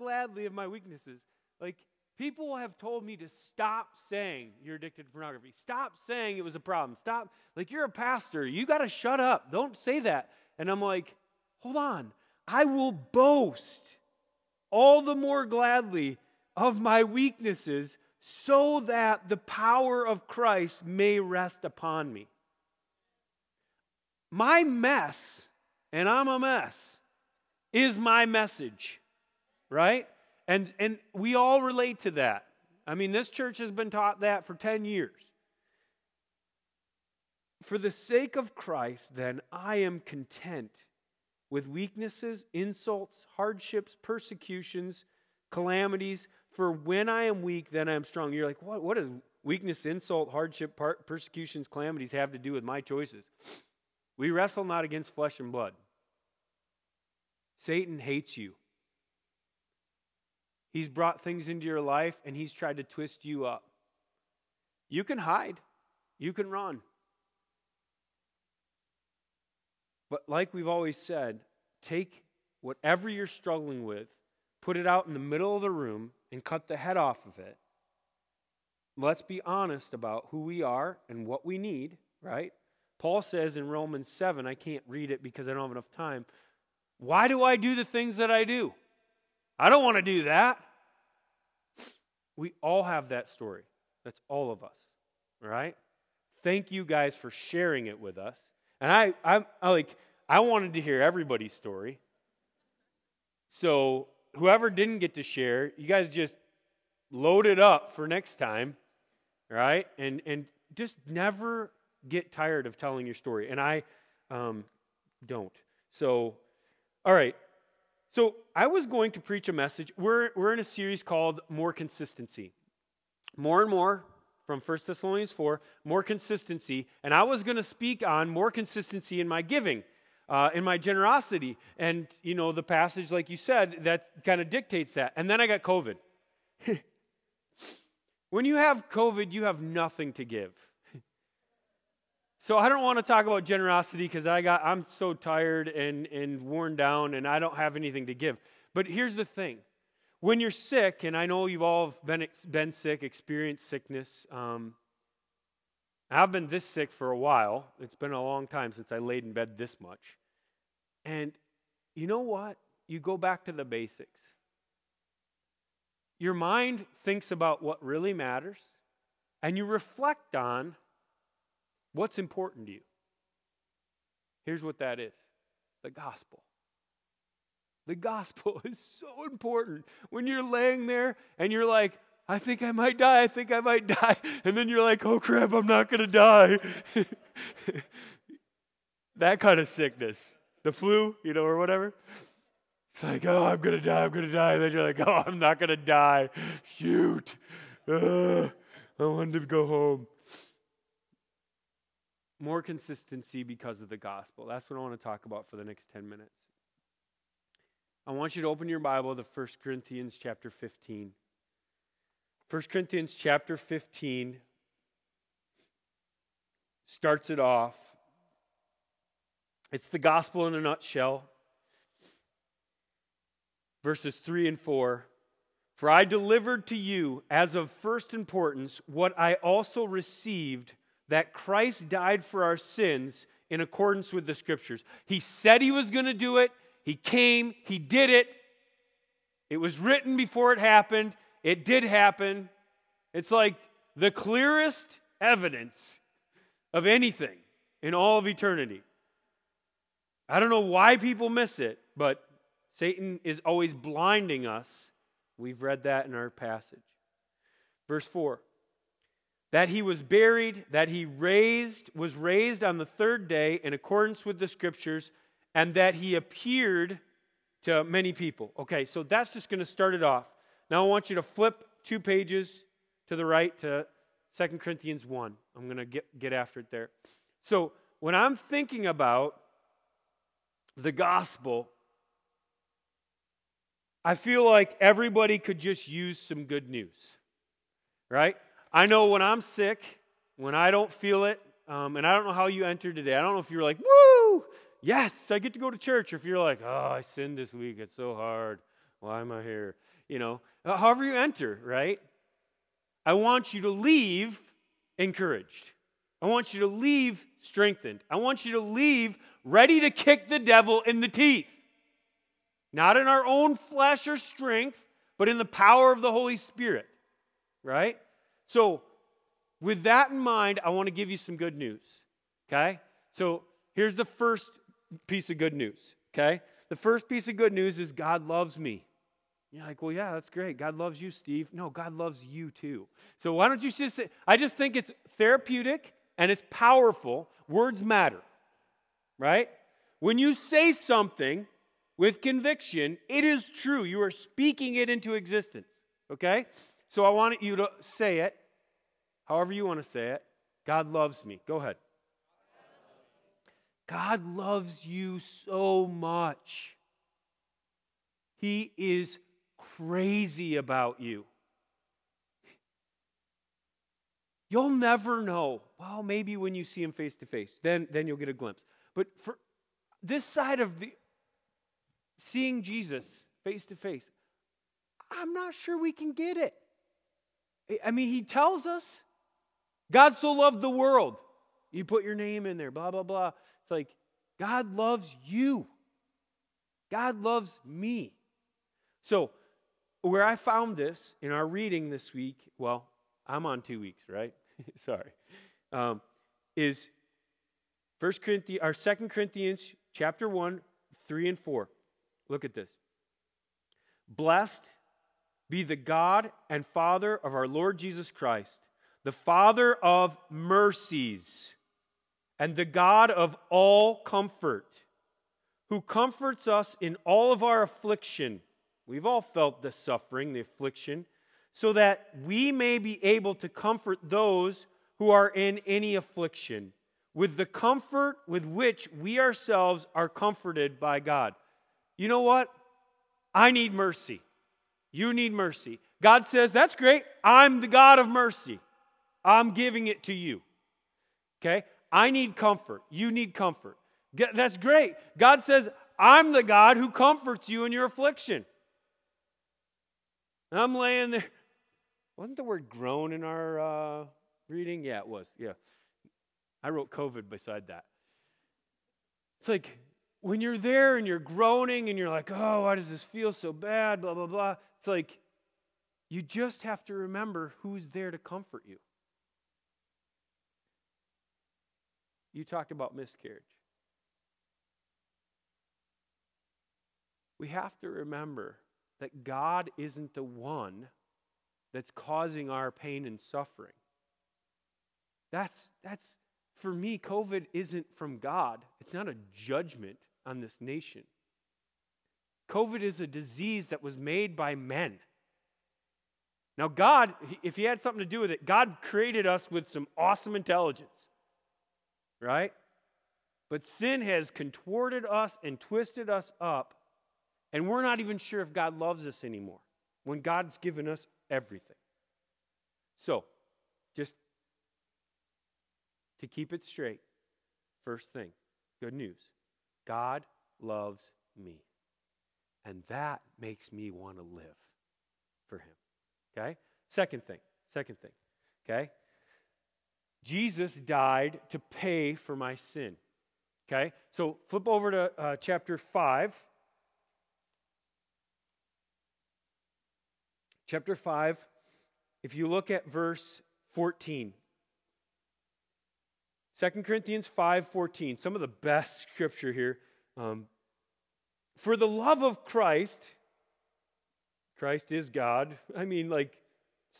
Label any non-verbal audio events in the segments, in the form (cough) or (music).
gladly of my weaknesses. Like, people have told me to stop saying you're addicted to pornography. Stop saying it was a problem. Stop. Like, you're a pastor. You got to shut up. Don't say that. And I'm like, hold on. I will boast all the more gladly of my weaknesses so that the power of Christ may rest upon me. My mess, and I'm a mess, is my message, right? And, and we all relate to that. I mean, this church has been taught that for 10 years. For the sake of Christ, then, I am content with weaknesses, insults, hardships, persecutions, calamities. For when I am weak, then I am strong. You're like, what, what does weakness, insult, hardship, persecutions, calamities have to do with my choices? We wrestle not against flesh and blood. Satan hates you. He's brought things into your life and he's tried to twist you up. You can hide, you can run. But like we've always said, take whatever you're struggling with, put it out in the middle of the room, and cut the head off of it. Let's be honest about who we are and what we need, right? Paul says in Romans 7, I can't read it because I don't have enough time. Why do I do the things that I do? I don't want to do that. We all have that story. That's all of us, right? Thank you guys for sharing it with us. And I, I, I like, I wanted to hear everybody's story. So whoever didn't get to share, you guys just load it up for next time, right? And and just never get tired of telling your story. And I um, don't. So, all right. So I was going to preach a message. We're we're in a series called More Consistency. More and more from 1 Thessalonians 4, more consistency. And I was going to speak on more consistency in my giving, uh, in my generosity. And, you know, the passage, like you said, that kind of dictates that. And then I got COVID. (laughs) when you have COVID, you have nothing to give. So I don't want to talk about generosity because I got I'm so tired and, and worn down and I don't have anything to give. But here's the thing when you're sick, and I know you've all been, been sick, experienced sickness. Um, I've been this sick for a while. It's been a long time since I laid in bed this much. And you know what? You go back to the basics. Your mind thinks about what really matters, and you reflect on what's important to you. Here's what that is the gospel. The gospel (laughs) is so important. When you're laying there and you're like, I think I might die, I think I might (laughs) die. And then you're like, oh crap, I'm not going to die. (laughs) that kind of sickness. The flu, you know, or whatever. It's like, oh, I'm going to die, I'm going to die. And then you're like, oh, I'm not going to die. Shoot. I wanted to go home. More consistency because of the gospel. That's what I want to talk about for the next 10 minutes. I want you to open your Bible to 1 Corinthians chapter 15. 1 Corinthians chapter 15 starts it off. It's the gospel in a nutshell. Verses 3 and 4. For I delivered to you as of first importance what I also received that Christ died for our sins in accordance with the scriptures. He said he was going to do it, he came, He did it. It was written before it happened. It did happen. It's like the clearest evidence of anything in all of eternity. I don't know why people miss it, but Satan is always blinding us. We've read that in our passage. Verse 4 that he was buried, that he raised, was raised on the third day in accordance with the scriptures, and that he appeared to many people. Okay, so that's just going to start it off. Now I want you to flip two pages to the right to 2 Corinthians 1. I'm going to get, get after it there. So when I'm thinking about the gospel, I feel like everybody could just use some good news, right? I know when I'm sick, when I don't feel it, um, and I don't know how you entered today. I don't know if you're like, woo, yes, I get to go to church. Or if you're like, oh, I sinned this week, it's so hard. Why am I here? You know, uh, however you enter, right? I want you to leave encouraged. I want you to leave strengthened. I want you to leave ready to kick the devil in the teeth. Not in our own flesh or strength, but in the power of the Holy Spirit. Right? So, with that in mind, I want to give you some good news. Okay? So, here's the first piece of good news. Okay? The first piece of good news is God loves me. You're like, well, yeah, that's great. God loves you, Steve. No, God loves you too. So why don't you just say, I just think it's therapeutic and it's powerful. Words matter, right? When you say something with conviction, it is true. You are speaking it into existence, okay? So I want you to say it however you want to say it. God loves me. Go ahead. God loves you so much. He is crazy about you. You'll never know. Well, maybe when you see him face to face, then then you'll get a glimpse. But for this side of the seeing Jesus face to face, I'm not sure we can get it. I mean, he tells us God so loved the world. You put your name in there, blah, blah, blah. It's like God loves you. God loves me. So, where I found this in our reading this week, well, I'm on two weeks, right? (laughs) Sorry. Um, is First Corinthians or Second Corinthians chapter 1, 3 and 4. Look at this. Blessed be the God and Father of our Lord Jesus Christ, the Father of mercies and the God of all comfort, who comforts us in all of our affliction We've all felt the suffering, the affliction, so that we may be able to comfort those who are in any affliction with the comfort with which we ourselves are comforted by God. You know what? I need mercy. You need mercy. God says, That's great. I'm the God of mercy. I'm giving it to you. Okay? I need comfort. You need comfort. That's great. God says, I'm the God who comforts you in your affliction. And I'm laying there. Wasn't the word groan in our uh, reading? Yeah, it was. Yeah. I wrote COVID beside that. It's like when you're there and you're groaning and you're like, oh, why does this feel so bad? Blah, blah, blah. It's like you just have to remember who's there to comfort you. You talked about miscarriage. We have to remember that God isn't the one that's causing our pain and suffering. That's, that's, for me, COVID isn't from God. It's not a judgment on this nation. COVID is a disease that was made by men. Now, God, if He had something to do with it, God created us with some awesome intelligence, right? But sin has contorted us and twisted us up and we're not even sure if God loves us anymore when God's given us everything. So, just to keep it straight, first thing, good news God loves me. And that makes me want to live for Him. Okay? Second thing, second thing, okay? Jesus died to pay for my sin. Okay? So flip over to uh, chapter 5. chapter 5, if you look at verse 14, 2 Corinthians 5 14, some of the best scripture here. Um, For the love of Christ, Christ is God. I mean, like,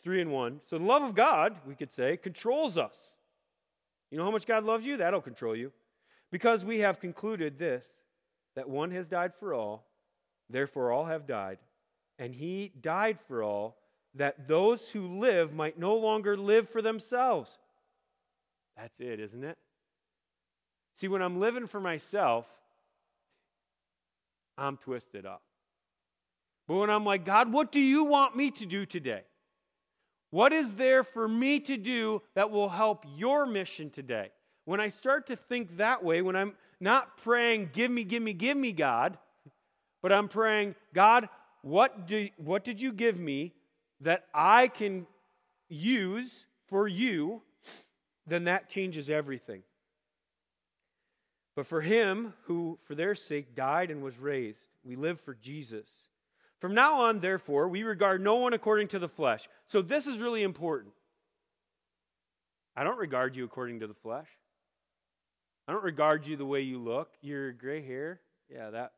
three in one. So the love of God, we could say, controls us. You know how much God loves you? That'll control you. Because we have concluded this that one has died for all, therefore all have died and he died for all, that those who live might no longer live for themselves. That's it, isn't it? See, when I'm living for myself, I'm twisted up. But when I'm like, God, what do you want me to do today? What is there for me to do that will help your mission today? When I start to think that way, when I'm not praying, give me, give me, give me, God, but I'm praying, God, what, do, what did you give me that I can use for you? Then that changes everything. But for him who, for their sake, died and was raised, we live for Jesus. From now on, therefore, we regard no one according to the flesh. So this is really important. I don't regard you according to the flesh. I don't regard you the way you look. Your gray hair, yeah, that.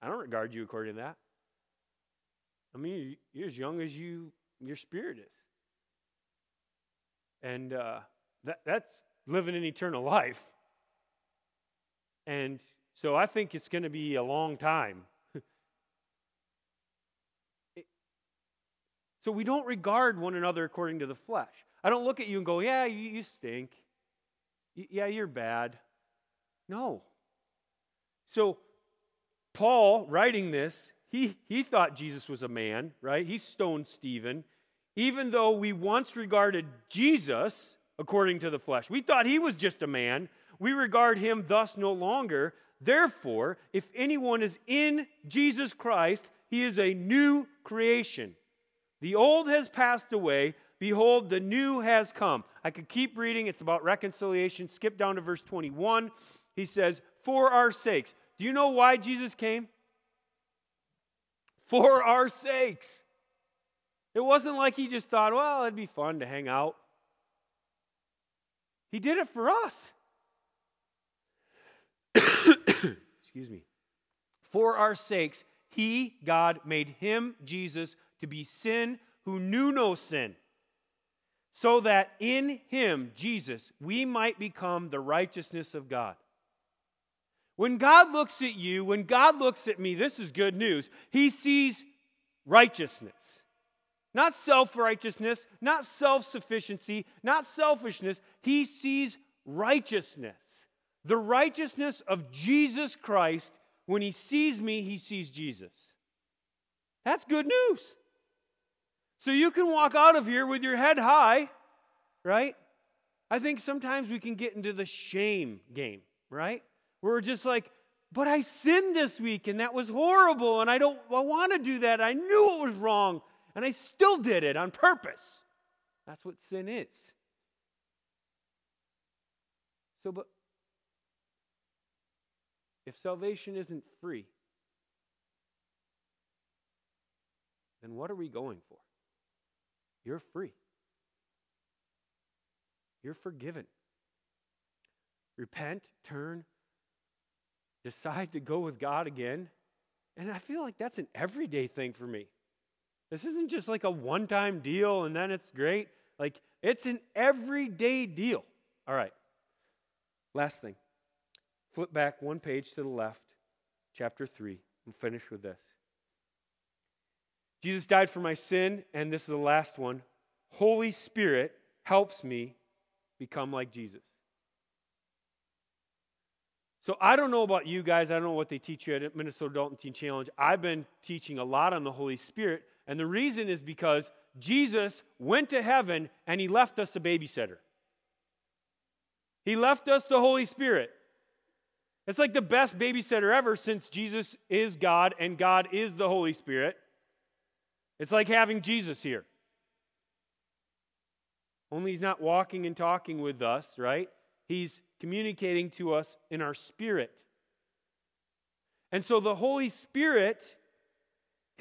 I don't regard you according to that. I mean, you're as young as you your spirit is, and uh, that that's living an eternal life. And so I think it's going to be a long time. So we don't regard one another according to the flesh. I don't look at you and go, yeah, you, you stink. Y- yeah, you're bad. No. So Paul, writing this, he, he thought Jesus was a man, right? He stoned Stephen. Even though we once regarded Jesus according to the flesh, we thought he was just a man. We regard him thus no longer. Therefore, if anyone is in Jesus Christ, he is a new creation. The old has passed away. Behold, the new has come. I could keep reading. It's about reconciliation. Skip down to verse 21. He says, For our sakes. Do you know why Jesus came? For our sakes. It wasn't like he just thought, well, it'd be fun to hang out. He did it for us. (coughs) Excuse me. For our sakes, he, God, made him, Jesus, to be sin who knew no sin, so that in him, Jesus, we might become the righteousness of God. When God looks at you, when God looks at me, this is good news. He sees righteousness. Not self righteousness, not self sufficiency, not selfishness. He sees righteousness. The righteousness of Jesus Christ, when he sees me, he sees Jesus. That's good news. So you can walk out of here with your head high, right? I think sometimes we can get into the shame game, right? Where we're just like, but I sinned this week and that was horrible and I don't I want to do that. I knew it was wrong and I still did it on purpose. That's what sin is. So but if salvation isn't free, then what are we going for? You're free. You're forgiven. Repent, turn, decide to go with God again. And I feel like that's an everyday thing for me. This isn't just like a one time deal and then it's great. Like, it's an everyday deal. All right. Last thing. Flip back one page to the left, chapter 3. and finish with this. Jesus died for my sin, and this is the last one. Holy Spirit helps me become like Jesus. So I don't know about you guys. I don't know what they teach you at Minnesota Adult and Teen Challenge. I've been teaching a lot on the Holy Spirit, and the reason is because Jesus went to heaven and he left us a babysitter. He left us the Holy Spirit. It's like the best babysitter ever since Jesus is God and God is the Holy Spirit. It's like having Jesus here. Only he's not walking and talking with us, right? He's communicating to us in our spirit. And so the Holy Spirit,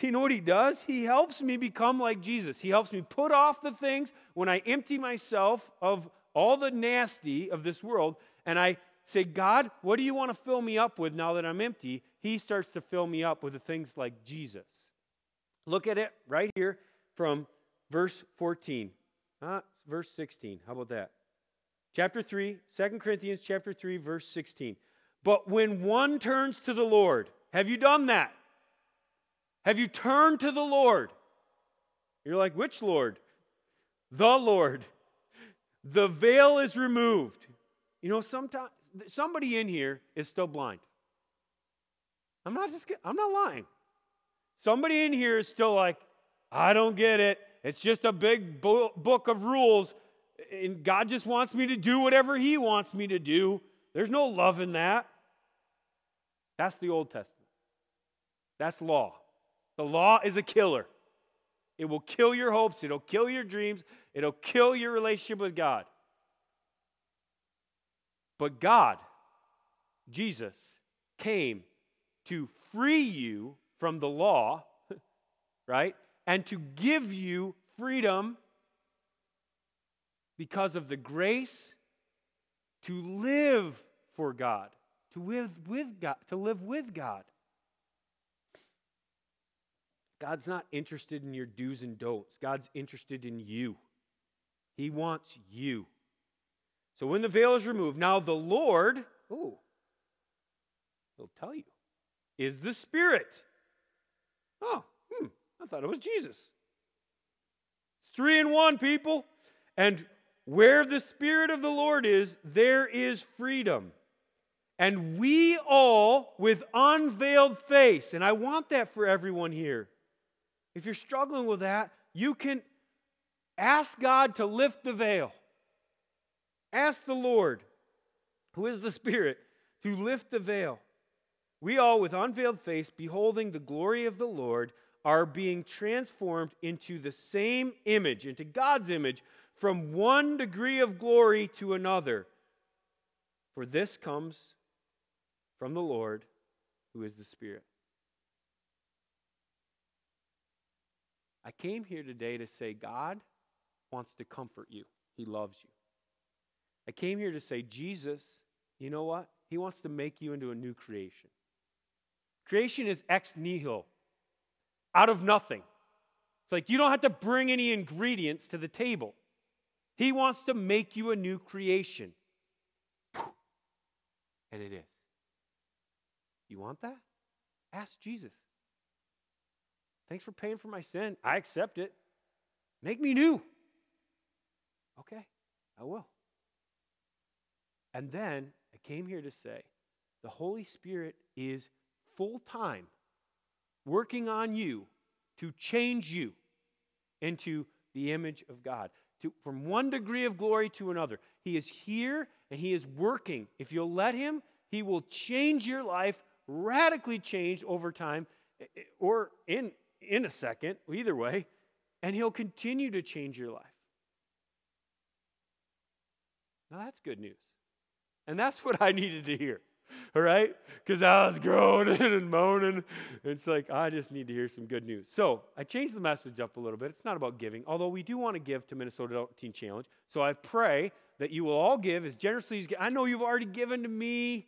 you know what he does? He helps me become like Jesus. He helps me put off the things when I empty myself of all the nasty of this world and I say, God, what do you want to fill me up with now that I'm empty? He starts to fill me up with the things like Jesus. Look at it right here from verse 14. Uh, verse 16. How about that? Chapter 3, 2 Corinthians chapter 3, verse 16. But when one turns to the Lord, have you done that? Have you turned to the Lord? You're like, which Lord? The Lord. The veil is removed. You know, sometimes somebody in here is still blind. I'm not just I'm not lying. Somebody in here is still like, I don't get it. It's just a big book of rules and God just wants me to do whatever he wants me to do. There's no love in that. That's the Old Testament. That's law. The law is a killer. It will kill your hopes, it'll kill your dreams, it'll kill your relationship with God. But God, Jesus, came to free you from the law, (laughs) right? And to give you freedom because of the grace to live for God, to live with God, to live with God. God's not interested in your do's and don'ts. God's interested in you. He wants you. So when the veil is removed, now the Lord, oh, he'll tell you, is the Spirit. Oh, hmm, I thought it was Jesus. It's three in one, people. And where the Spirit of the Lord is, there is freedom. And we all, with unveiled face, and I want that for everyone here. If you're struggling with that, you can ask God to lift the veil. Ask the Lord, who is the Spirit, to lift the veil. We all, with unveiled face, beholding the glory of the Lord, are being transformed into the same image, into God's image, from one degree of glory to another. For this comes from the Lord, who is the Spirit. I came here today to say God wants to comfort you, He loves you. I came here to say, Jesus, you know what? He wants to make you into a new creation. Creation is ex nihilo, out of nothing. It's like you don't have to bring any ingredients to the table. He wants to make you a new creation. And it is. You want that? Ask Jesus. Thanks for paying for my sin. I accept it. Make me new. Okay, I will. And then I came here to say the Holy Spirit is full time working on you to change you into the image of God, to, from one degree of glory to another. He is here and He is working. If you'll let Him, He will change your life, radically change over time, eh, eh, or in, in a second, either way, and He'll continue to change your life. Now that's good news. And that's (laughs) what I needed to hear. All (laughs) right? Because I was groaning and moaning. It's like, I just need to hear some good news. So I changed the message up a little bit. It's not about giving, although we do want to give to Minnesota Teen Challenge. So I pray that you will all give as generously as I know you've already given to me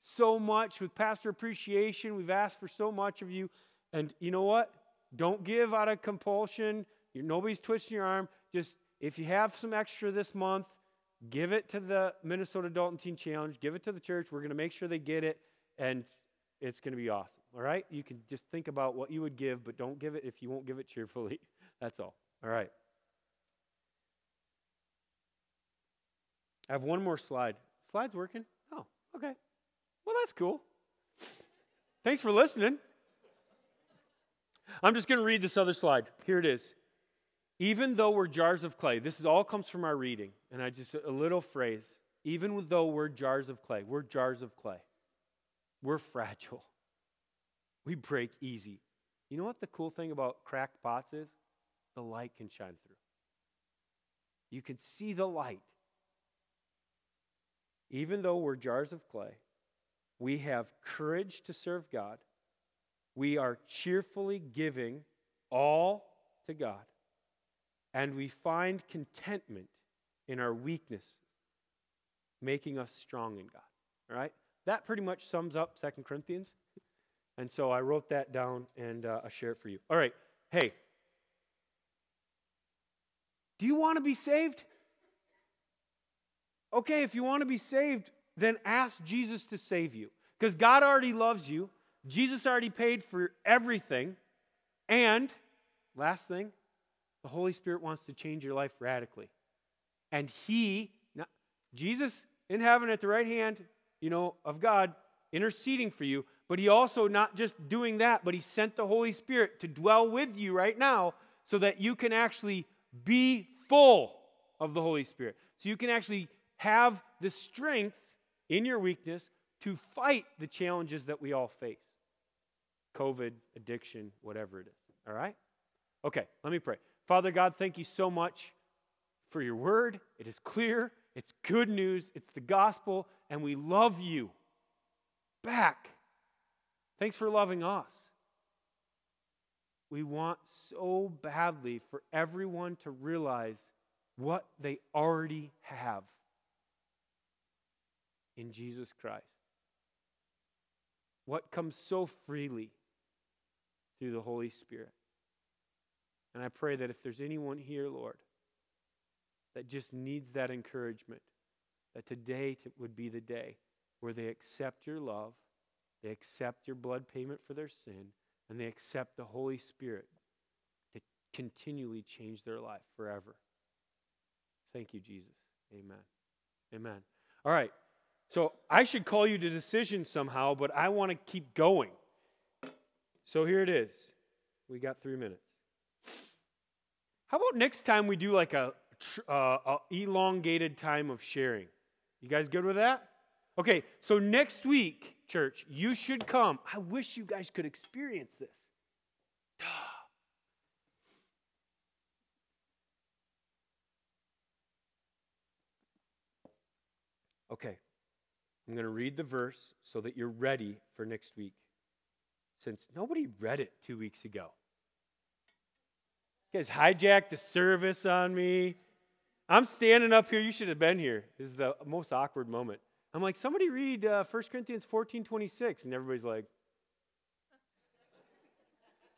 so much with pastor appreciation. We've asked for so much of you. And you know what? Don't give out of compulsion. You're, nobody's twisting your arm. Just if you have some extra this month, Give it to the Minnesota Adult and Teen Challenge. Give it to the church. We're going to make sure they get it, and it's going to be awesome. All right? You can just think about what you would give, but don't give it if you won't give it cheerfully. (laughs) That's all. All right. I have one more slide. Slide's working? Oh, okay. Well, that's cool. Thanks for listening. I'm just going to read this other slide. Here it is. Even though we're jars of clay, this is all comes from our reading, and I just a little phrase. Even though we're jars of clay, we're jars of clay. We're fragile. We break easy. You know what the cool thing about cracked pots is? The light can shine through. You can see the light. Even though we're jars of clay, we have courage to serve God. We are cheerfully giving all to God and we find contentment in our weaknesses, making us strong in God. All right? That pretty much sums up Second Corinthians. And so I wrote that down and uh, I'll share it for you. All right. Hey, do you want to be saved? Okay, if you want to be saved, then ask Jesus to save you. Because God already loves you, Jesus already paid for everything. And, last thing, the Holy Spirit wants to change your life radically. And He, Jesus in heaven at the right hand, you know, of God, interceding for you, but He also not just doing that, but He sent the Holy Spirit to dwell with you right now so that you can actually be full of the Holy Spirit. So you can actually have the strength in your weakness to fight the challenges that we all face. COVID, addiction, whatever it is. All right? Okay, let me pray. Father God, thank you so much for your word. It is clear, it's good news, it's the gospel, and we love you back. Thanks for loving us. We want so badly for everyone to realize what they already have in Jesus Christ. What comes so freely through the Holy Spirit. And I pray that if there's anyone here, Lord, that just needs that encouragement, that today would be the day where they accept your love, they accept your blood payment for their sin, and they accept the Holy Spirit to continually change their life forever. Thank you, Jesus. Amen. Amen. All right. So I should call you to decision somehow, but I want to keep going. So here it is. We got three minutes. How about next time we do like a, uh, a elongated time of sharing? You guys good with that? Okay, so next week, church, you should come. I wish you guys could experience this. (gasps) Okay, I'm going to read the verse so that you're ready for next week. Since nobody read it two weeks ago. You guys hijacked the service on me. I'm standing up here. You should have been here. This is the most awkward moment. I'm like, somebody read uh, 1 Corinthians 14 26. And everybody's like,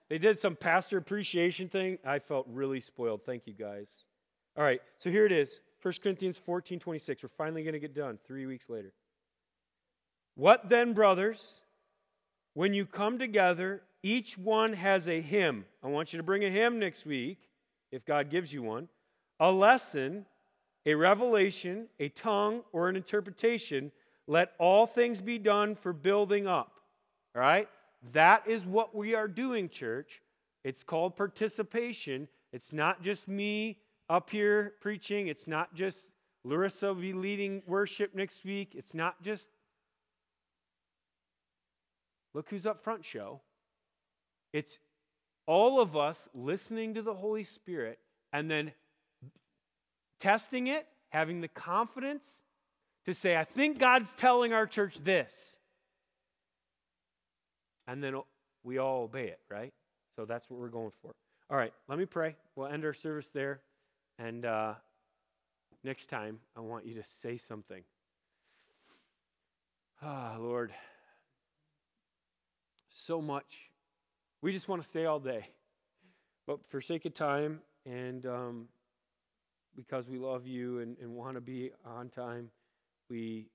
they did some pastor appreciation thing. I felt really spoiled. Thank you, guys. All right, so here it is 1 Corinthians 14 26. We're finally going to get done three weeks later. What then, brothers? When you come together, each one has a hymn. I want you to bring a hymn next week, if God gives you one, a lesson, a revelation, a tongue, or an interpretation. Let all things be done for building up. All right? That is what we are doing, church. It's called participation. It's not just me up here preaching, it's not just Larissa will be leading worship next week, it's not just Look who's up front, show. It's all of us listening to the Holy Spirit and then testing it, having the confidence to say, I think God's telling our church this. And then we all obey it, right? So that's what we're going for. All right, let me pray. We'll end our service there. And uh, next time, I want you to say something. Ah, Lord so much. We just want to stay all day. But for sake of time and um, because we love you and, and want to be on time, we,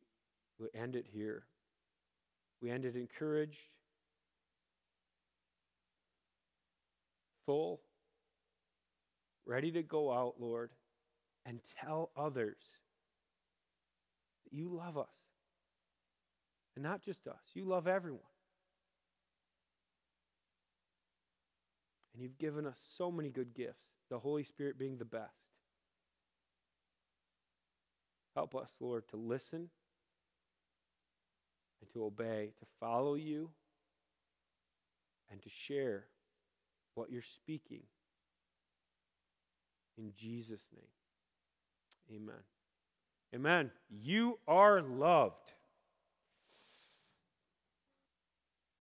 we end it here. We end it encouraged, full, ready to go out, Lord, and tell others that you love us. And not just us, you love everyone. And you've given us so many good gifts, the Holy Spirit being the best. Help us, Lord, to listen and to obey, to follow you, and to share what you're speaking. In Jesus' name, amen. Amen. You are loved.